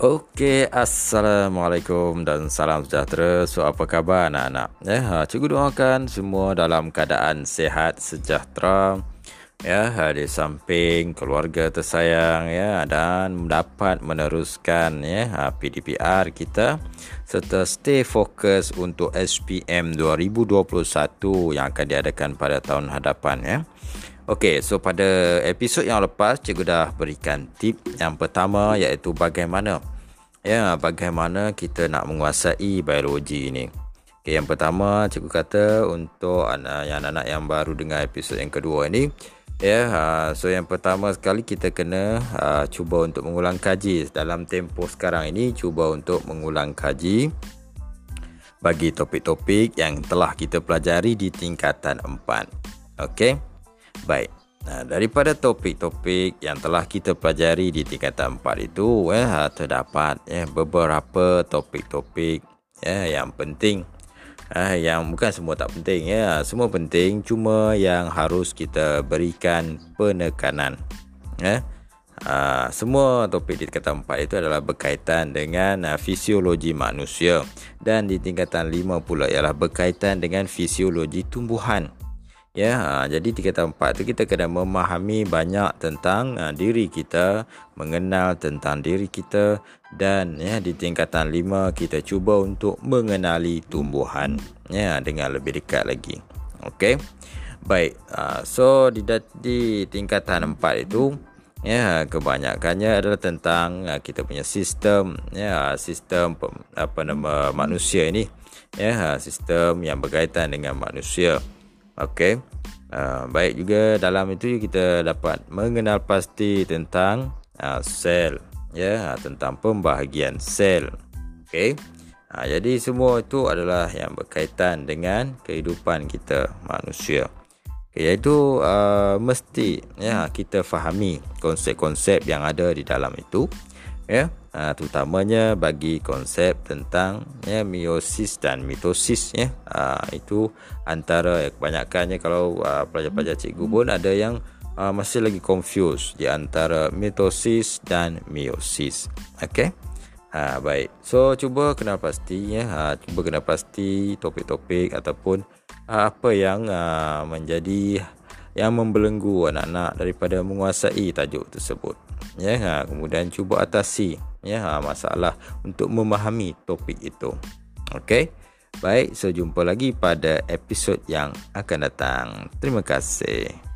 Okey, Assalamualaikum dan salam sejahtera. So, apa khabar anak-anak? Ya, ha, cikgu doakan semua dalam keadaan sehat, sejahtera. Ya, di samping keluarga tersayang ya dan dapat meneruskan ya ha, PDPR kita serta stay fokus untuk SPM 2021 yang akan diadakan pada tahun hadapan ya. Okey, so pada episod yang lepas cikgu dah berikan tip yang pertama iaitu bagaimana ya bagaimana kita nak menguasai biologi ini. Okey, yang pertama cikgu kata untuk anak yang anak yang baru dengar episod yang kedua ini ya ha, so yang pertama sekali kita kena ha, cuba untuk mengulang kaji dalam tempoh sekarang ini cuba untuk mengulang kaji bagi topik-topik yang telah kita pelajari di tingkatan 4. Okey. Baik. Nah, daripada topik-topik yang telah kita pelajari di tingkatan 4 itu eh terdapat eh beberapa topik-topik eh yang penting. Eh yang bukan semua tak penting ya, semua penting cuma yang harus kita berikan penekanan. Eh Uh, semua topik di tingkatan 4 itu adalah berkaitan dengan uh, fisiologi manusia dan di tingkatan 5 pula ialah berkaitan dengan fisiologi tumbuhan. Ya, ha, jadi tingkatan empat tu kita kena memahami banyak tentang ha, diri kita, mengenal tentang diri kita dan ya di tingkatan lima kita cuba untuk mengenali tumbuhan ya dengan lebih dekat lagi. Okey. Baik. Ha, so di di tingkatan empat itu ya kebanyakannya adalah tentang ha, kita punya sistem ya sistem apa nama manusia ini ya ha, sistem yang berkaitan dengan manusia. Okey. Uh, baik juga dalam itu kita dapat mengenal pasti tentang uh, sel ya yeah, tentang pembahagian sel. Okey. Uh, jadi semua itu adalah yang berkaitan dengan kehidupan kita manusia. Okay, iaitu uh, mesti ya kita fahami konsep-konsep yang ada di dalam itu ya uh, terutamanya bagi konsep tentang ya meiosis dan mitosis ya uh, itu antara ya, kebanyakannya kalau uh, pelajar-pelajar cikgu pun ada yang uh, masih lagi confused di antara mitosis dan meiosis okey Ha, baik. So cuba kenal pasti ya. Ha, cuba kenal pasti topik-topik ataupun uh, apa yang uh, menjadi yang membelenggu anak-anak daripada menguasai tajuk tersebut. Ya, ha, kemudian cuba atasi ya ha, masalah untuk memahami topik itu. Okey. Baik, so jumpa lagi pada episod yang akan datang. Terima kasih.